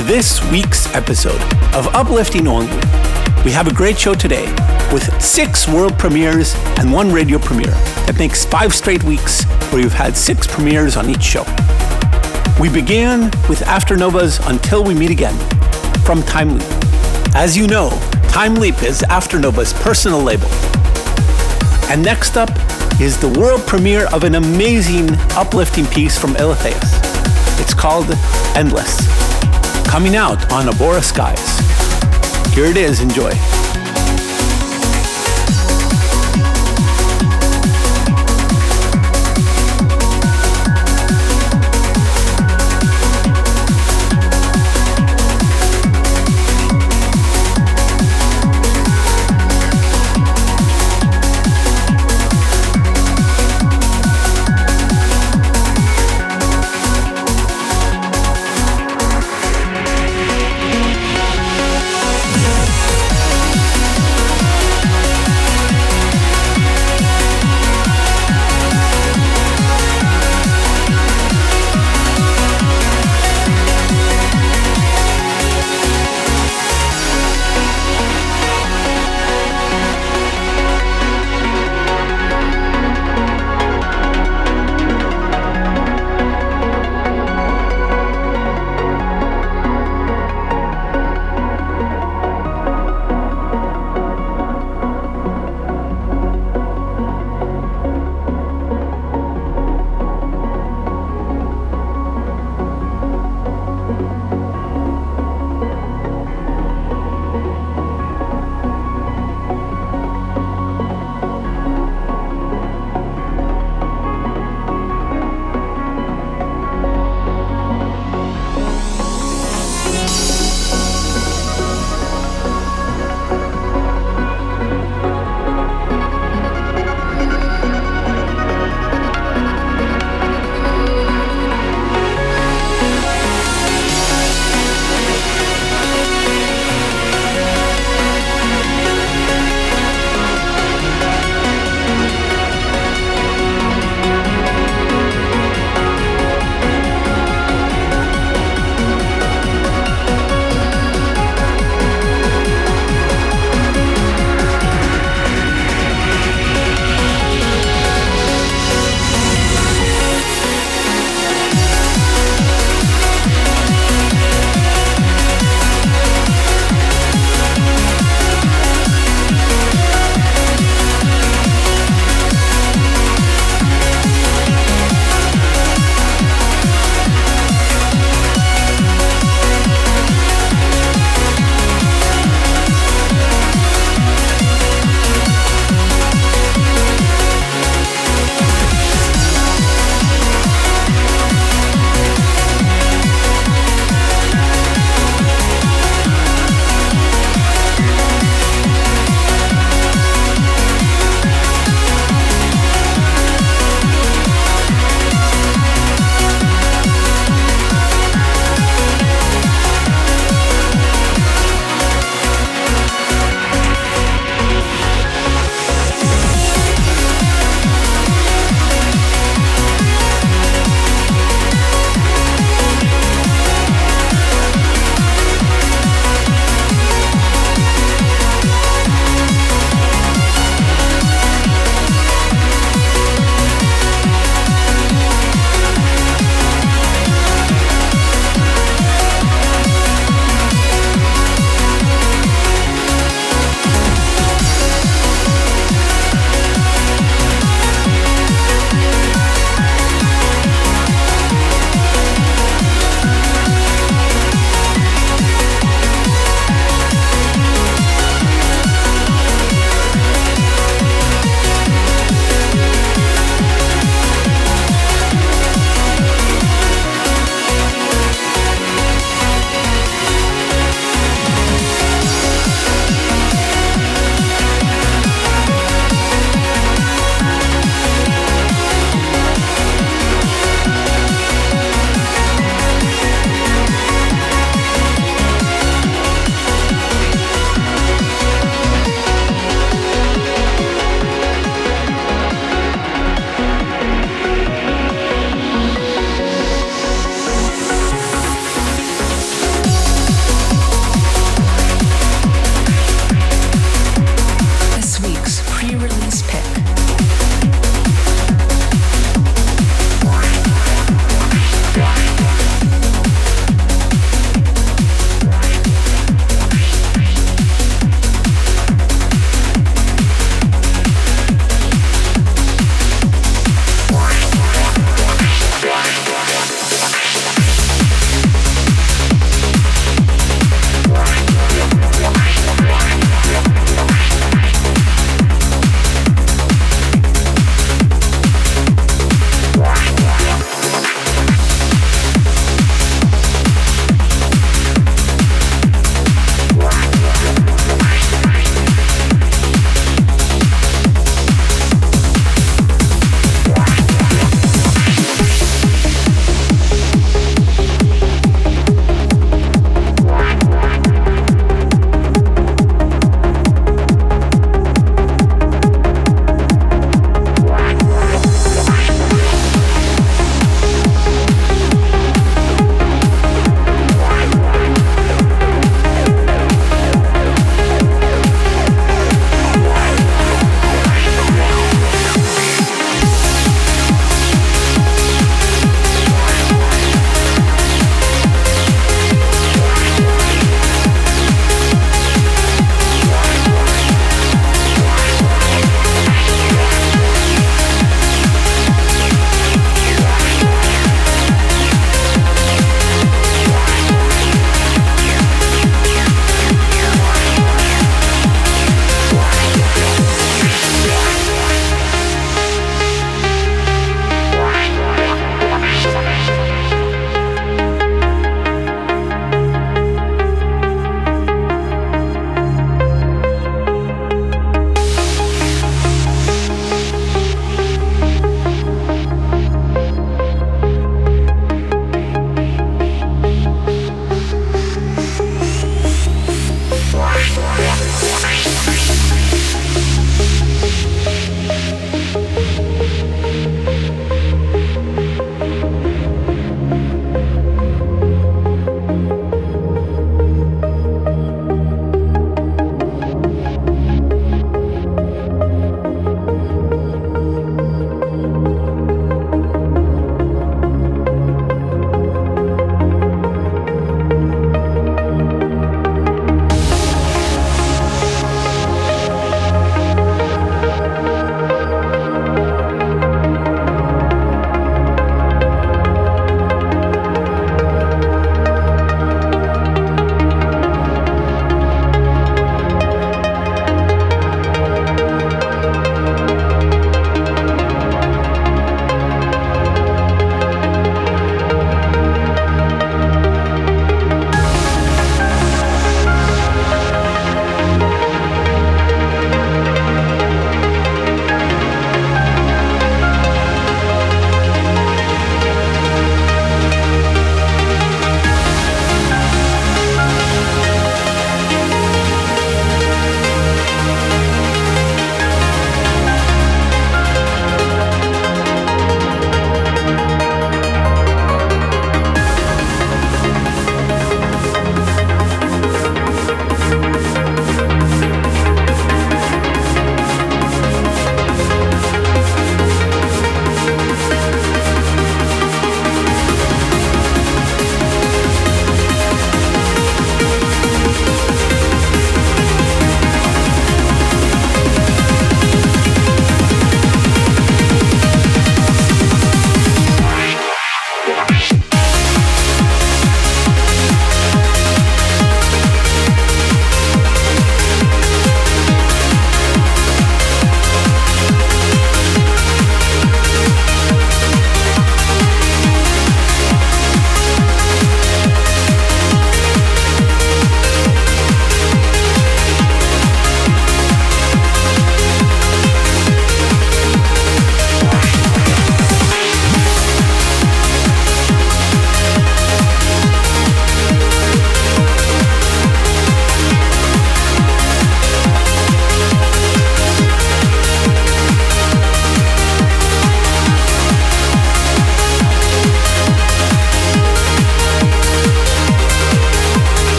to this week's episode of Uplifting Only. We have a great show today with six world premieres and one radio premiere. That makes five straight weeks where you've had six premieres on each show. We began with Afternova's Until We Meet Again from Time Leap. As you know, Time Leap is Afternova's personal label. And next up is the world premiere of an amazing, uplifting piece from Elitheus. It's called Endless, coming out on Abora Skies. Here it is, enjoy.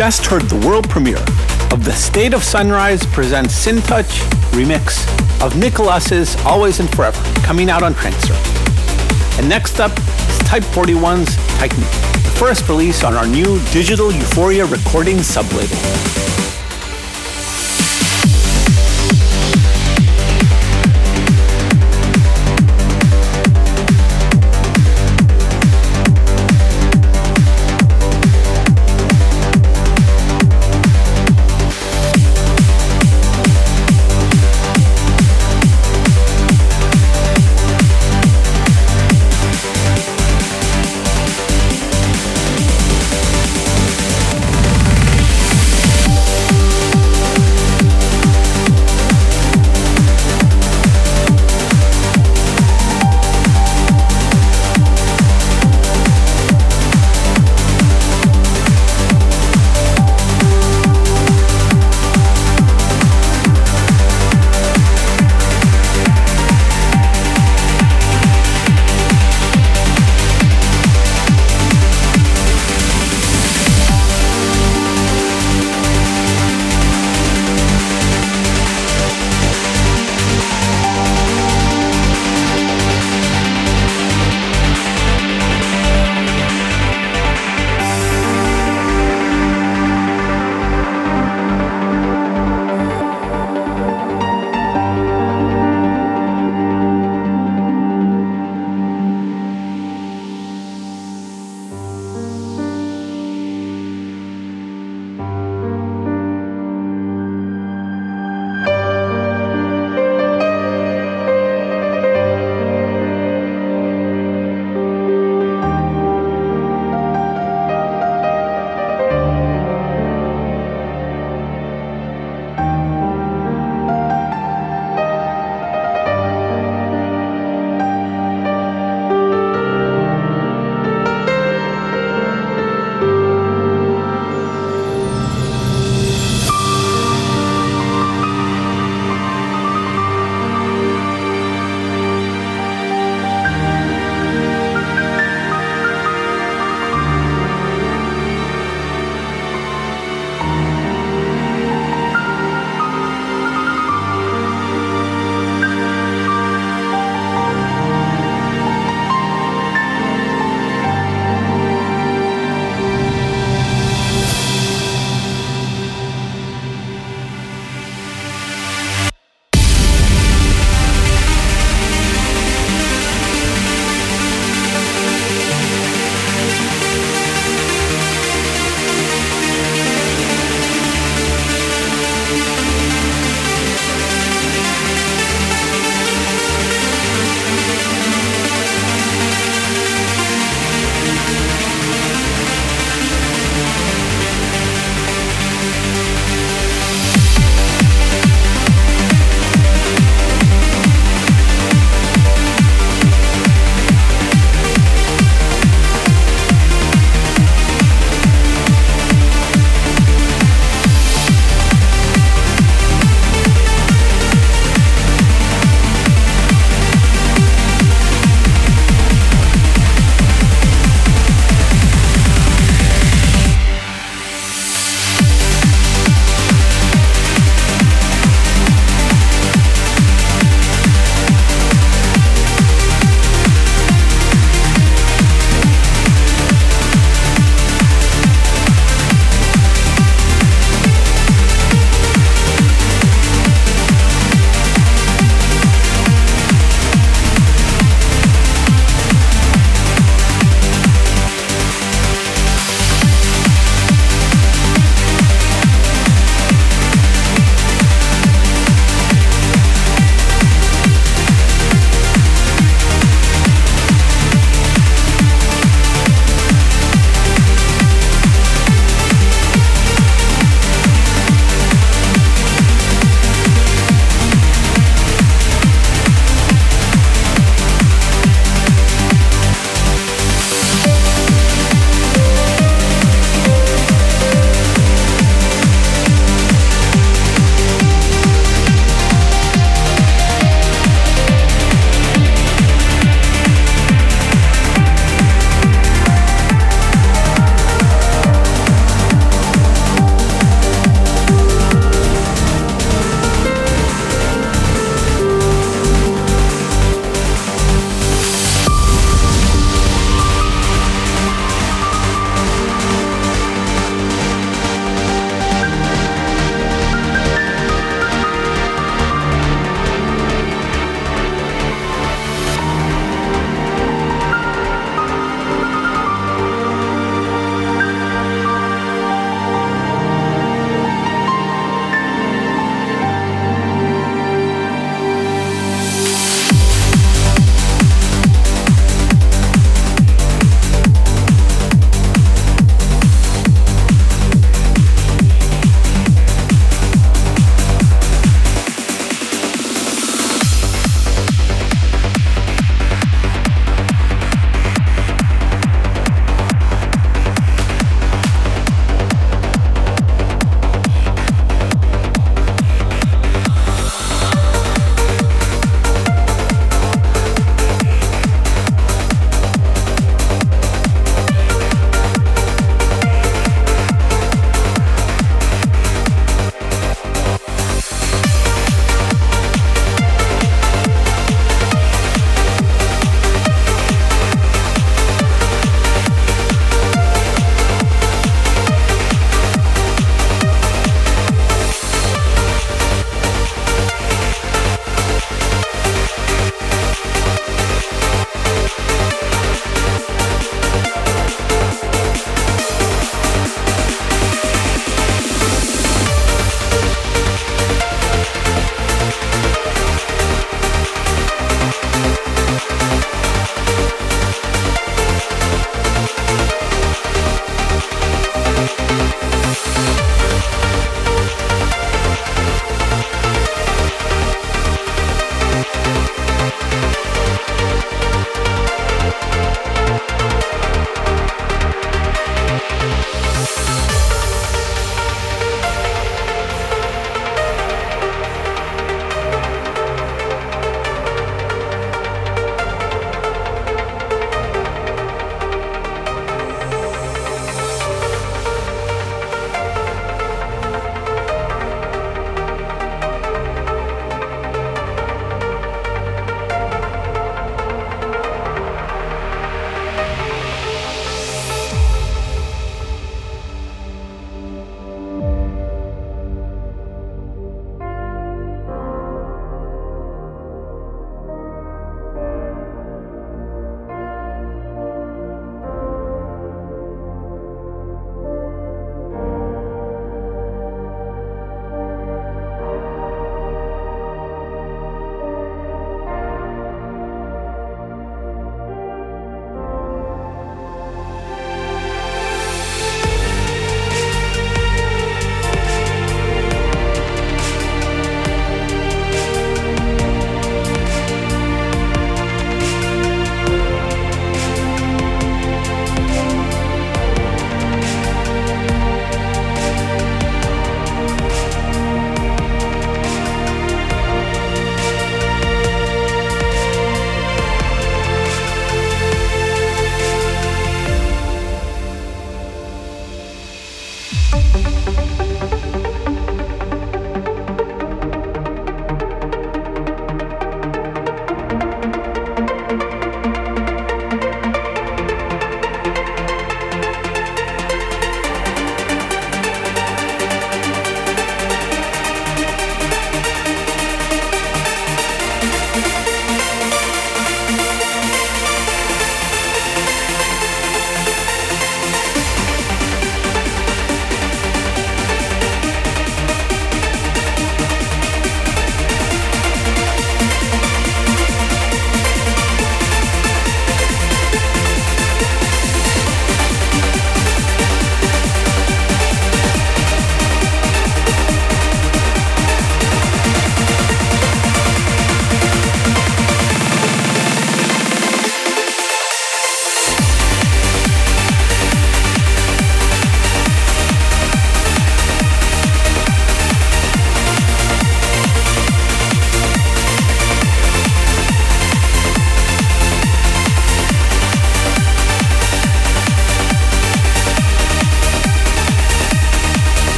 Just heard the world premiere of The State of Sunrise presents Sin Touch remix of Nicholas's Always and Forever, coming out on Trankster. And next up is Type 41's Titan, the first release on our new digital Euphoria recording sublabel.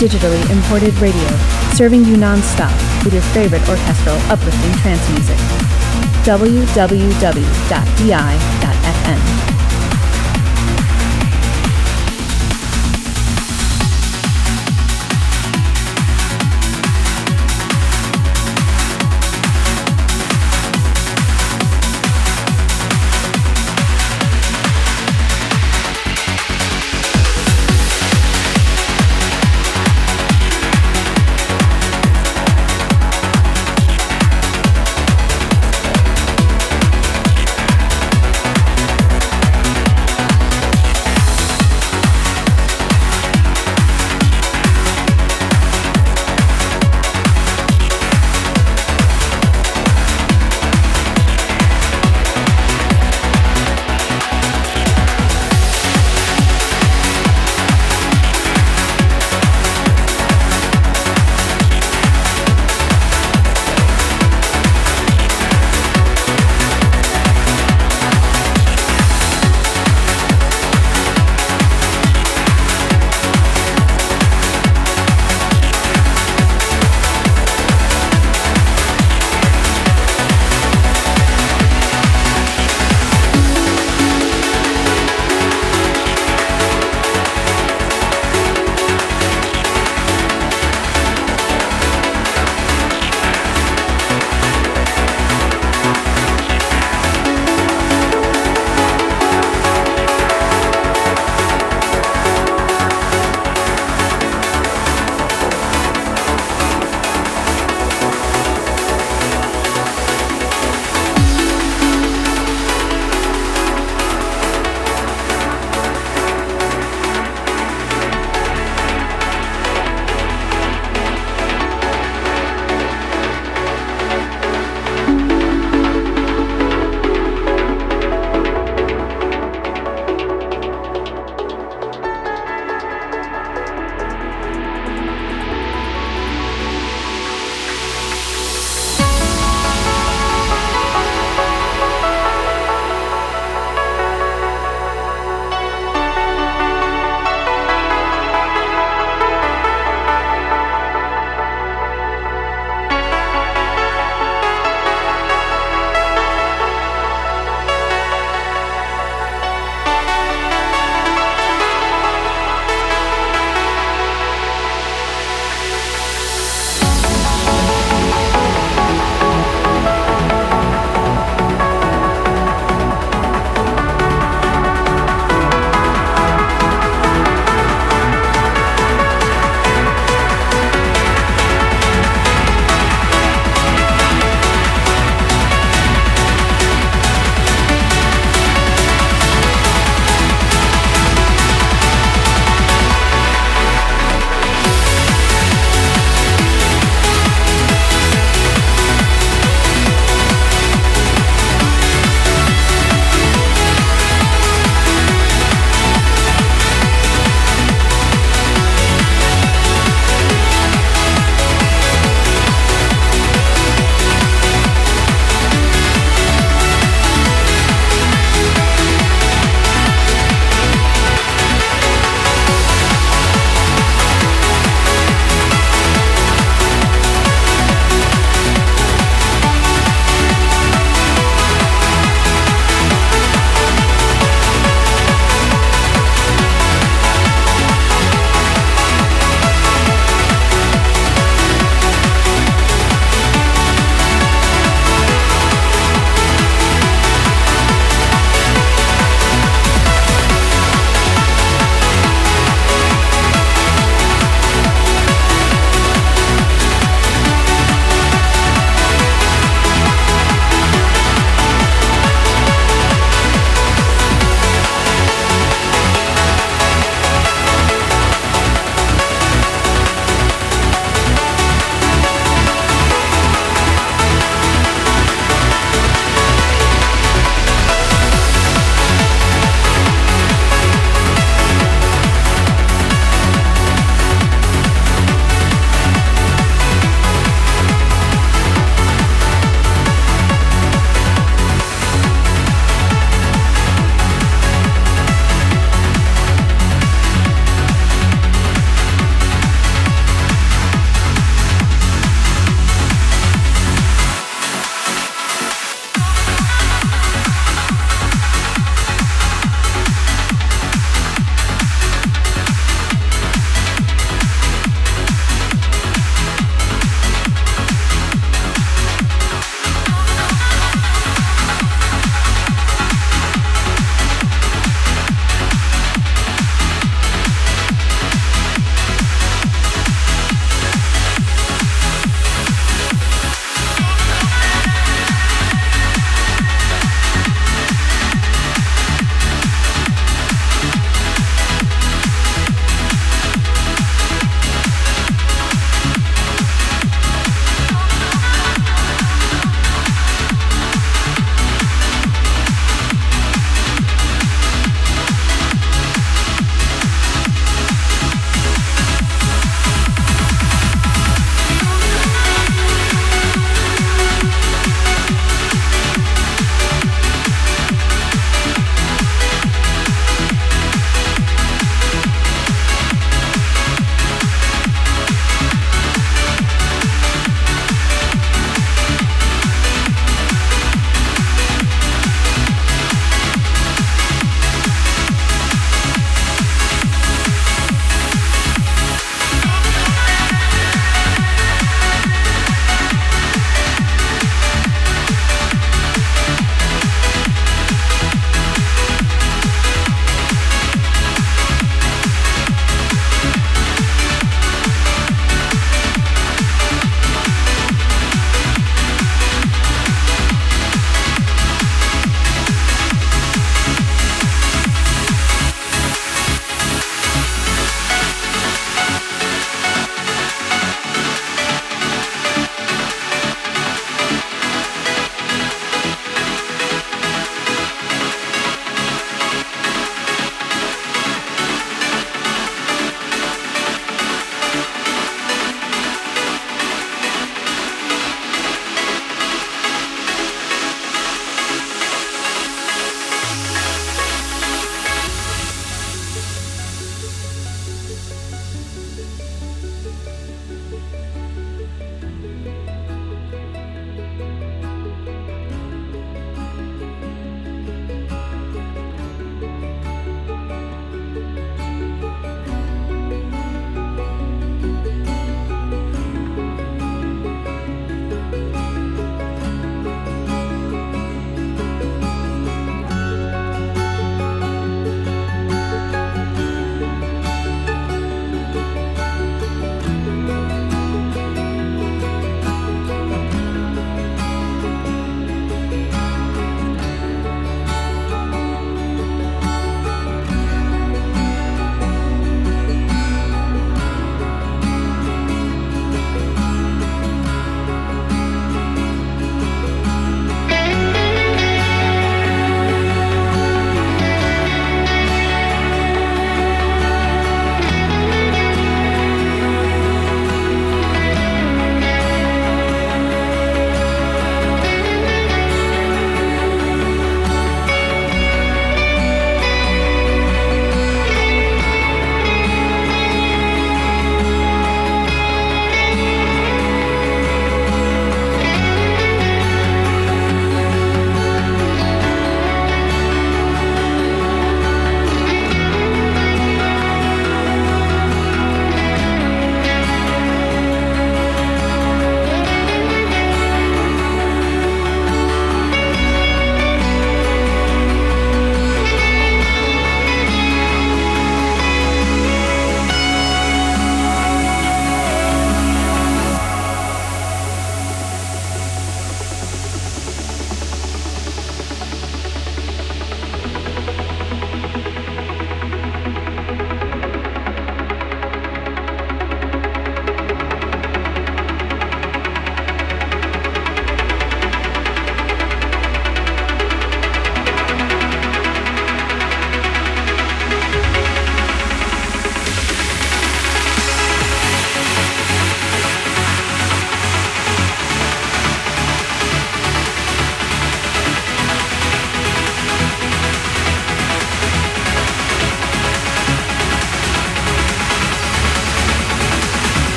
Digitally imported radio, serving you non-stop with your favorite orchestral uplifting trance music. www.di.fm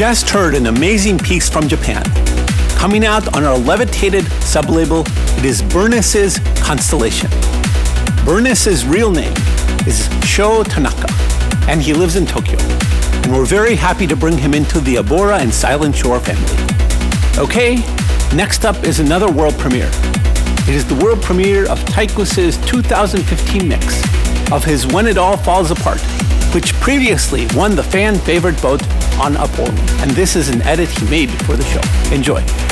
just heard an amazing piece from Japan. Coming out on our levitated sublabel, it is Burness's Constellation. Burness's real name is Sho Tanaka, and he lives in Tokyo. And we're very happy to bring him into the Abora and Silent Shore family. Okay, next up is another world premiere. It is the world premiere of Tychus's 2015 mix of his When It All Falls Apart, which previously won the fan favorite vote on Up Only. And this is an edit he made for the show. Enjoy.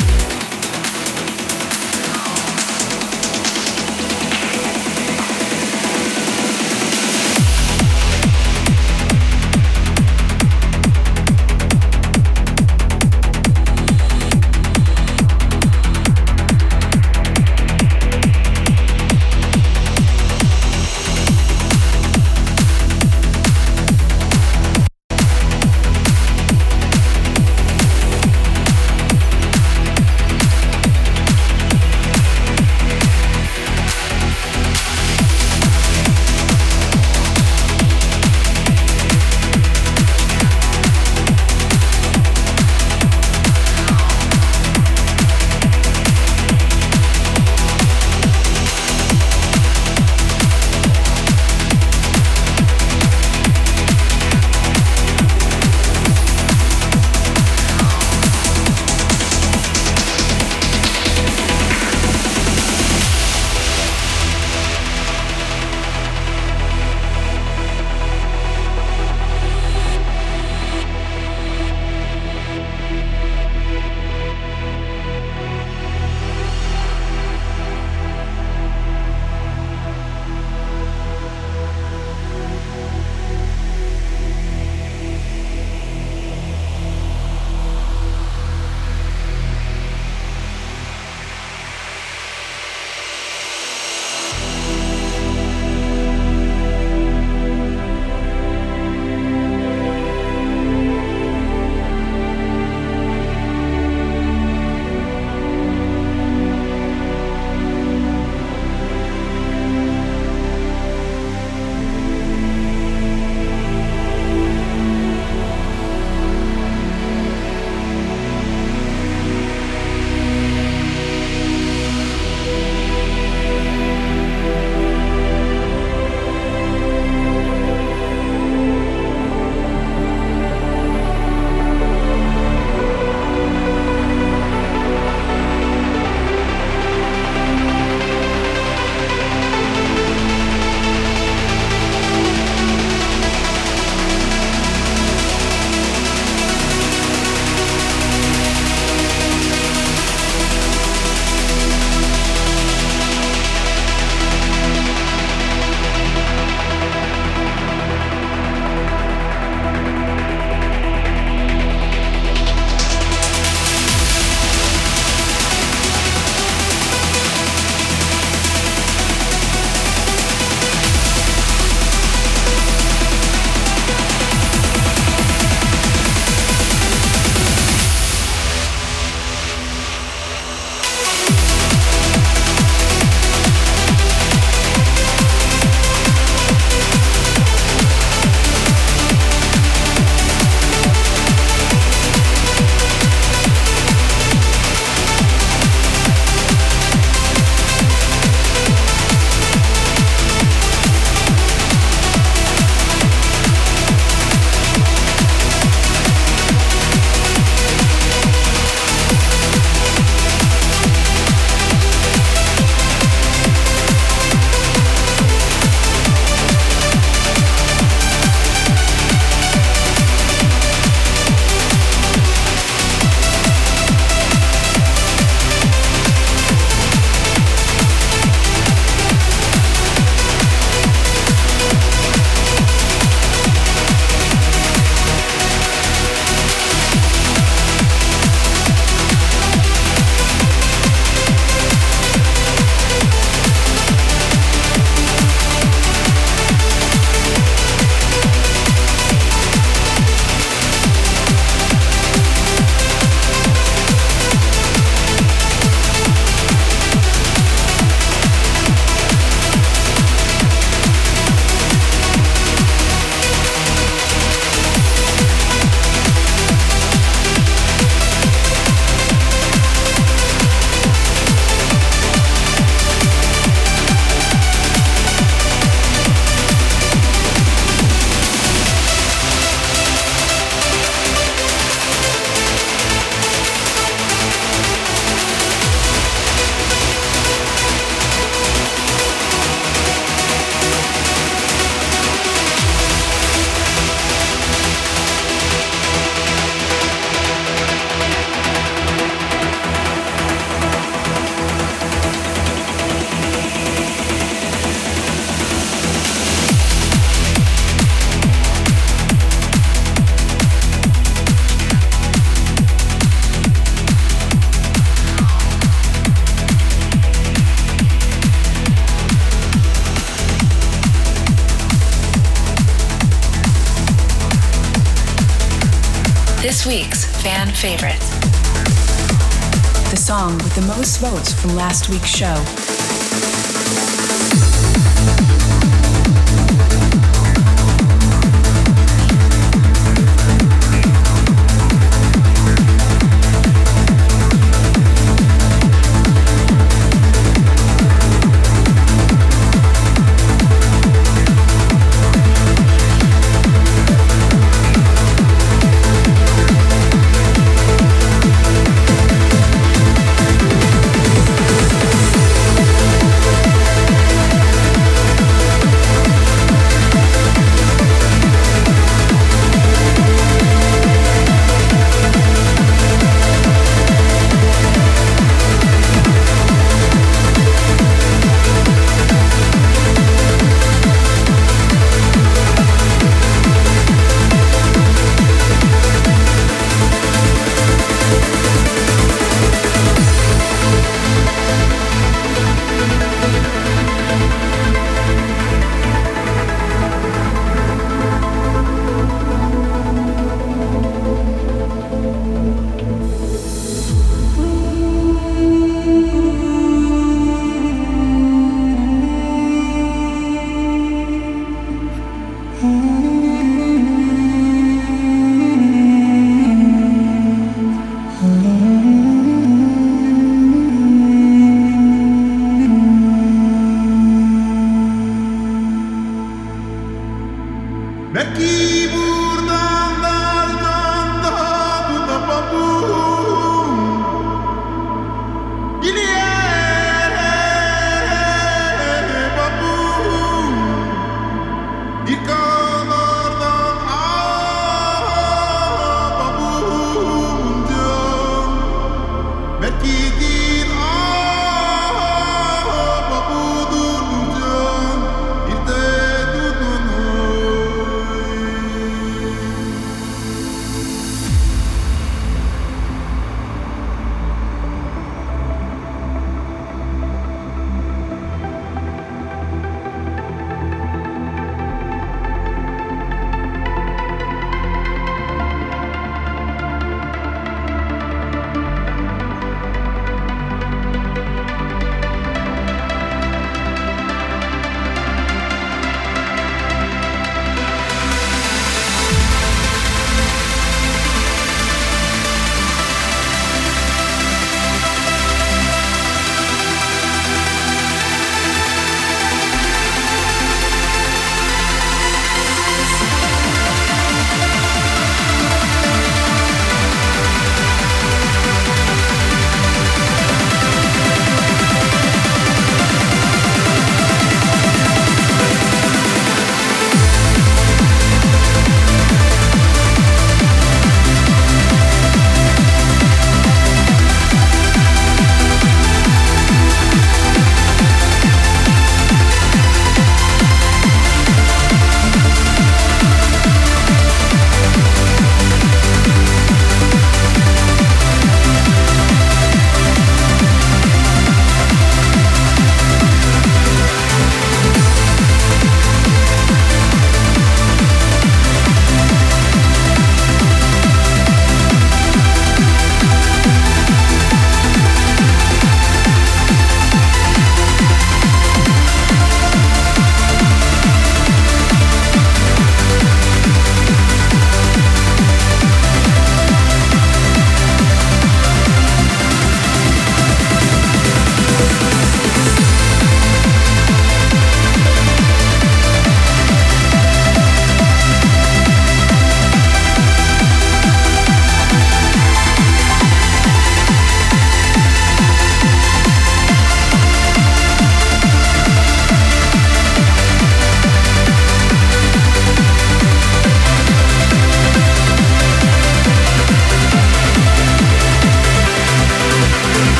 Last week's show.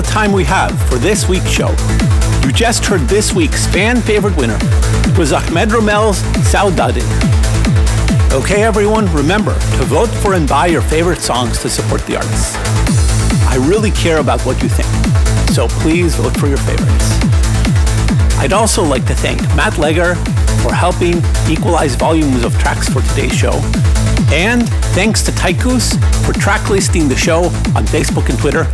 The time we have for this week's show. You just heard this week's fan favorite winner. It was Ahmed Romel's Saudade. Okay, everyone, remember to vote for and buy your favorite songs to support the artists. I really care about what you think, so please vote for your favorites. I'd also like to thank Matt Legger for helping equalize volumes of tracks for today's show. And thanks to Tychus for track listing the show on Facebook and Twitter.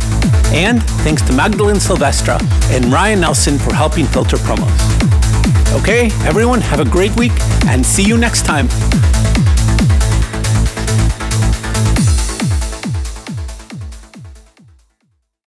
And thanks to Magdalene Silvestra and Ryan Nelson for helping filter promos. Okay, everyone, have a great week and see you next time.